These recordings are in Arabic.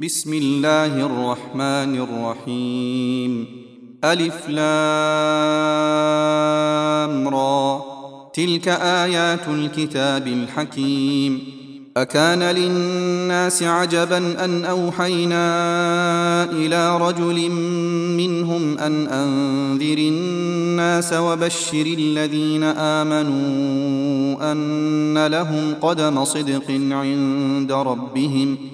بسم الله الرحمن الرحيم. ألف لام را. تلك آيات الكتاب الحكيم. أكان للناس عجبا أن أوحينا إلى رجل منهم أن أنذر الناس وبشر الذين آمنوا أن لهم قدم صدق عند ربهم ۖ.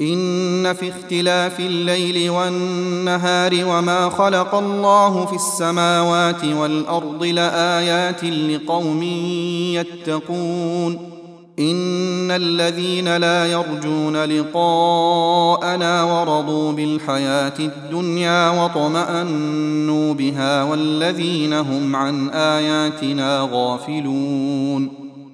إن في اختلاف الليل والنهار وما خلق الله في السماوات والأرض لآيات لقوم يتقون. إن الذين لا يرجون لقاءنا ورضوا بالحياة الدنيا واطمانوا بها والذين هم عن آياتنا غافلون.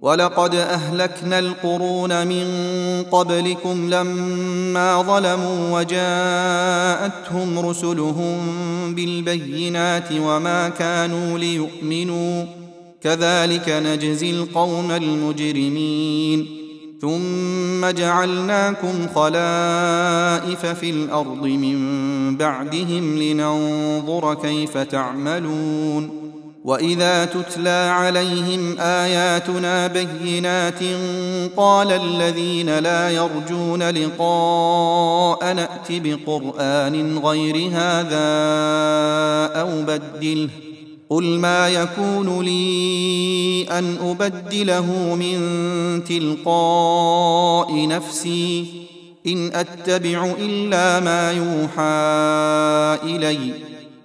ولقد أهلكنا القرون من قبلكم لما ظلموا وجاءتهم رسلهم بالبينات وما كانوا ليؤمنوا. كذلك نجزي القوم المجرمين. ثم جعلناكم خلائف في الأرض من بعدهم لننظر كيف تعملون. واذا تتلى عليهم اياتنا بينات قال الذين لا يرجون لقاء نات بقران غير هذا أو بدله قل ما يكون لي ان ابدله من تلقاء نفسي ان اتبع الا ما يوحى الي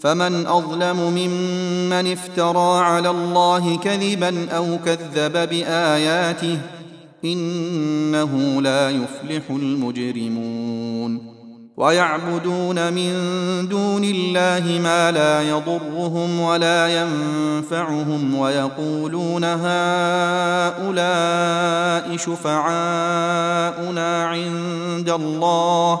فمن أظلم ممن افترى على الله كذبا أو كذب بآياته إنه لا يفلح المجرمون. ويعبدون من دون الله ما لا يضرهم ولا ينفعهم ويقولون هؤلاء شفعاؤنا عند الله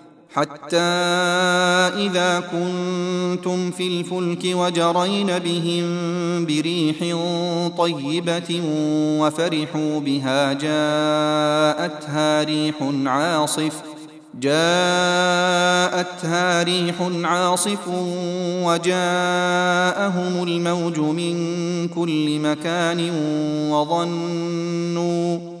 حتى إذا كنتم في الفلك وجرين بهم بريح طيبة وفرحوا بها جاءتها ريح عاصف جاءتها ريح عاصف وجاءهم الموج من كل مكان وظنوا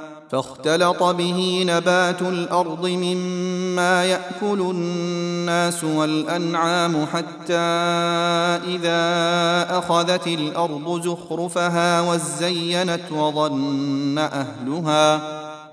فاختلط به نبات الأرض مما يأكل الناس والأنعام حتى إذا أخذت الأرض زخرفها وزينت وظن أهلها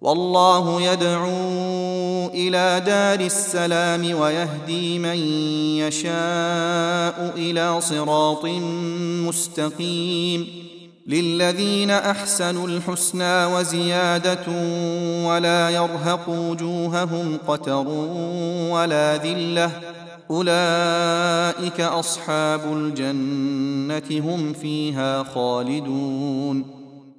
والله يدعو إلى دار السلام ويهدي من يشاء إلى صراط مستقيم. للذين أحسنوا الحسنى وزيادة ولا يرهق وجوههم قتر ولا ذلة. أولئك أصحاب الجنة هم فيها خالدون.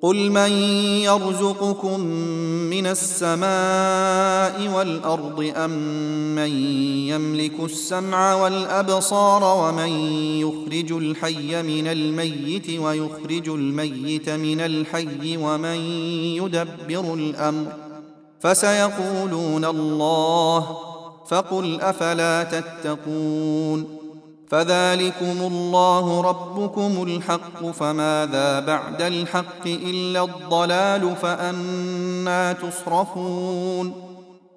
قل من يرزقكم من السماء والارض ام من يملك السمع والابصار ومن يخرج الحي من الميت ويخرج الميت من الحي ومن يدبر الامر فسيقولون الله فقل افلا تتقون فذلكم الله ربكم الحق فماذا بعد الحق إلا الضلال فأنا تصرفون.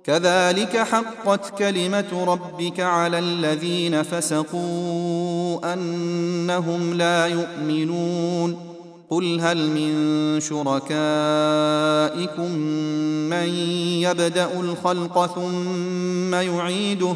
كذلك حقت كلمة ربك على الذين فسقوا أنهم لا يؤمنون. قل هل من شركائكم من يبدأ الخلق ثم يعيده؟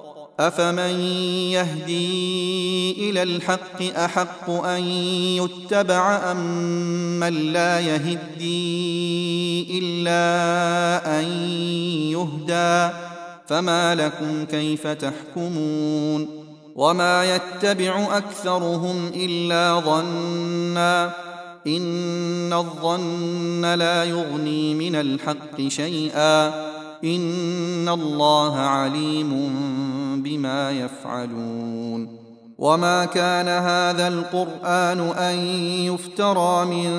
أفمن يهدي إلى الحق أحق أن يتبع أم من لا يهدي إلا أن يهدى؟ فما لكم كيف تحكمون؟ وما يتبع أكثرهم إلا ظنا. إن الظن لا يغني من الحق شيئا. ان الله عليم بما يفعلون وما كان هذا القران ان يفترى من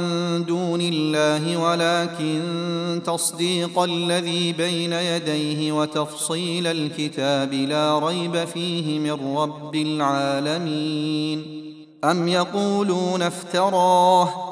دون الله ولكن تصديق الذي بين يديه وتفصيل الكتاب لا ريب فيه من رب العالمين ام يقولون افتراه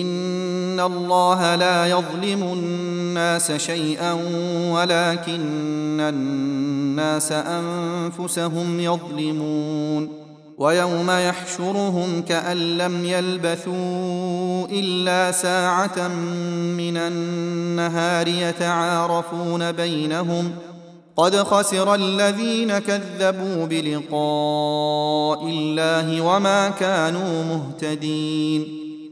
إن الله لا يظلم الناس شيئا ولكن الناس أنفسهم يظلمون ويوم يحشرهم كأن لم يلبثوا إلا ساعة من النهار يتعارفون بينهم قد خسر الذين كذبوا بلقاء الله وما كانوا مهتدين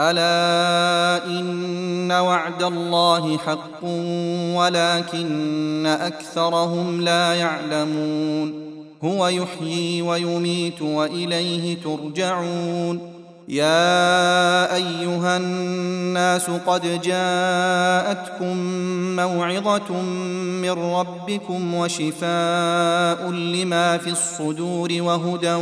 ألا إن وعد الله حق ولكن أكثرهم لا يعلمون. هو يحيي ويميت وإليه ترجعون. يا أيها الناس قد جاءتكم موعظة من ربكم وشفاء لما في الصدور وهدى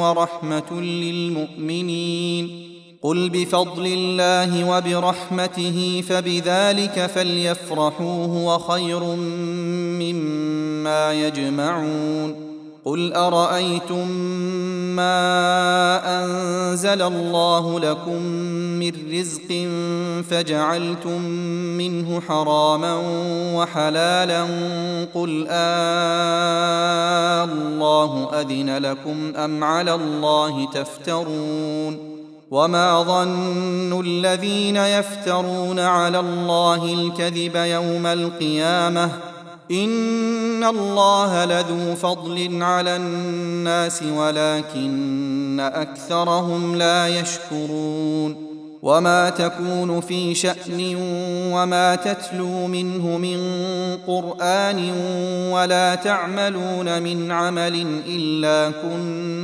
ورحمة للمؤمنين. قل بفضل الله وبرحمته فبذلك فليفرحوا هو خير مما يجمعون قل أرأيتم ما أنزل الله لكم من رزق فجعلتم منه حراما وحلالا قل آه الله أذن لكم أم على الله تفترون وما ظن الذين يفترون على الله الكذب يوم القيامه ان الله لذو فضل على الناس ولكن اكثرهم لا يشكرون وما تكون في شان وما تتلو منه من قران ولا تعملون من عمل الا كنا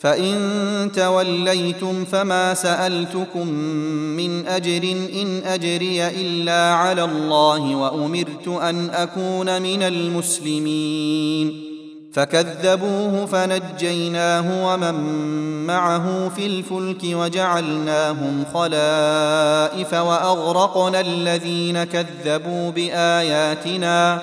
فإن توليتم فما سألتكم من أجر إن أجري إلا على الله وأمرت أن أكون من المسلمين. فكذبوه فنجيناه ومن معه في الفلك وجعلناهم خلائف وأغرقنا الذين كذبوا بآياتنا.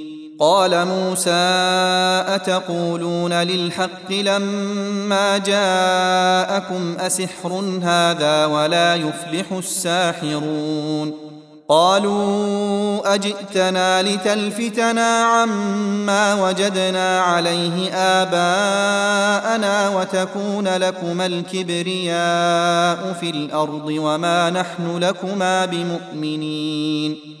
قال موسى أتقولون للحق لما جاءكم أسحر هذا ولا يفلح الساحرون؟ قالوا أجئتنا لتلفتنا عما وجدنا عليه آباءنا وتكون لكما الكبرياء في الأرض وما نحن لكما بمؤمنين.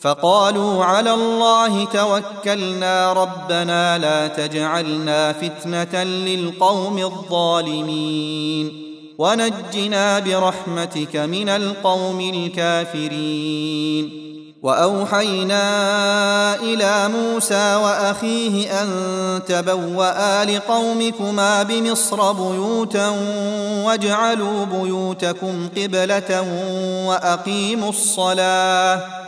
فقالوا على الله توكلنا ربنا لا تجعلنا فتنة للقوم الظالمين. ونجنا برحمتك من القوم الكافرين. وأوحينا إلى موسى وأخيه أن تبوأ لقومكما بمصر بيوتا واجعلوا بيوتكم قبلة وأقيموا الصلاة.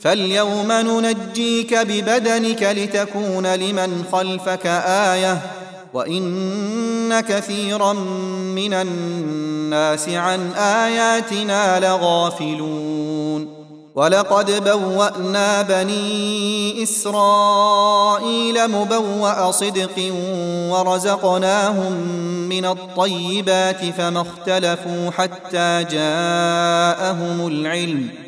فاليوم ننجيك ببدنك لتكون لمن خلفك آية وإن كثيرا من الناس عن آياتنا لغافلون ولقد بوأنا بني إسرائيل مبوأ صدق ورزقناهم من الطيبات فما اختلفوا حتى جاءهم العلم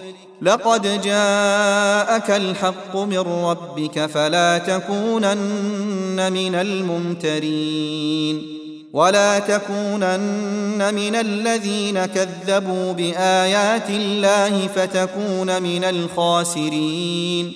لقد جاءك الحق من ربك فلا تكونن من الممترين. ولا تكونن من الذين كذبوا بآيات الله فتكون من الخاسرين.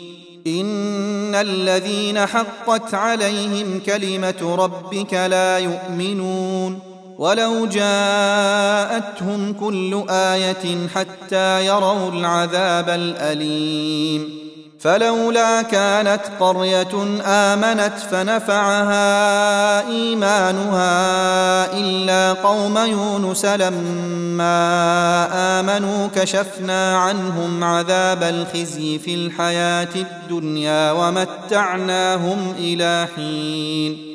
إن الذين حقت عليهم كلمة ربك لا يؤمنون. ولو جاءتهم كل آية حتى يروا العذاب الأليم. فلولا كانت قرية آمنت فنفعها إيمانها إلا قوم يونس لما آمنوا كشفنا عنهم عذاب الخزي في الحياة الدنيا ومتعناهم إلى حين.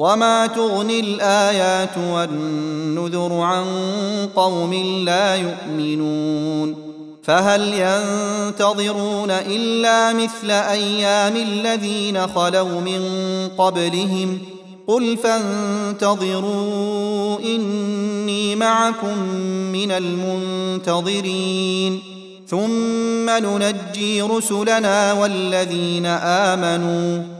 وما تغني الايات والنذر عن قوم لا يؤمنون فهل ينتظرون الا مثل أيام الذين خلوا من قبلهم قل فانتظروا اني معكم من المنتظرين ثم ننجي رسلنا والذين امنوا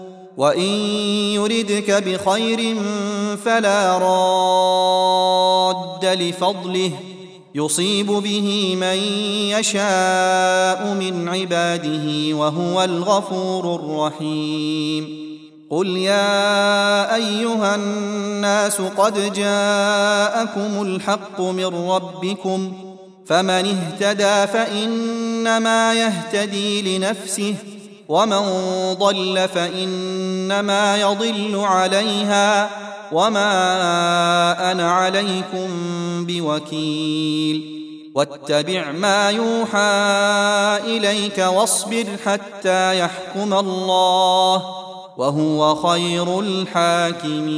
وان يردك بخير فلا راد لفضله يصيب به من يشاء من عباده وهو الغفور الرحيم قل يا ايها الناس قد جاءكم الحق من ربكم فمن اهتدى فانما يهتدي لنفسه ومن ضل فإنما يضل عليها وما أنا عليكم بوكيل. واتبع ما يوحى إليك واصبر حتى يحكم الله وهو خير الحاكمين.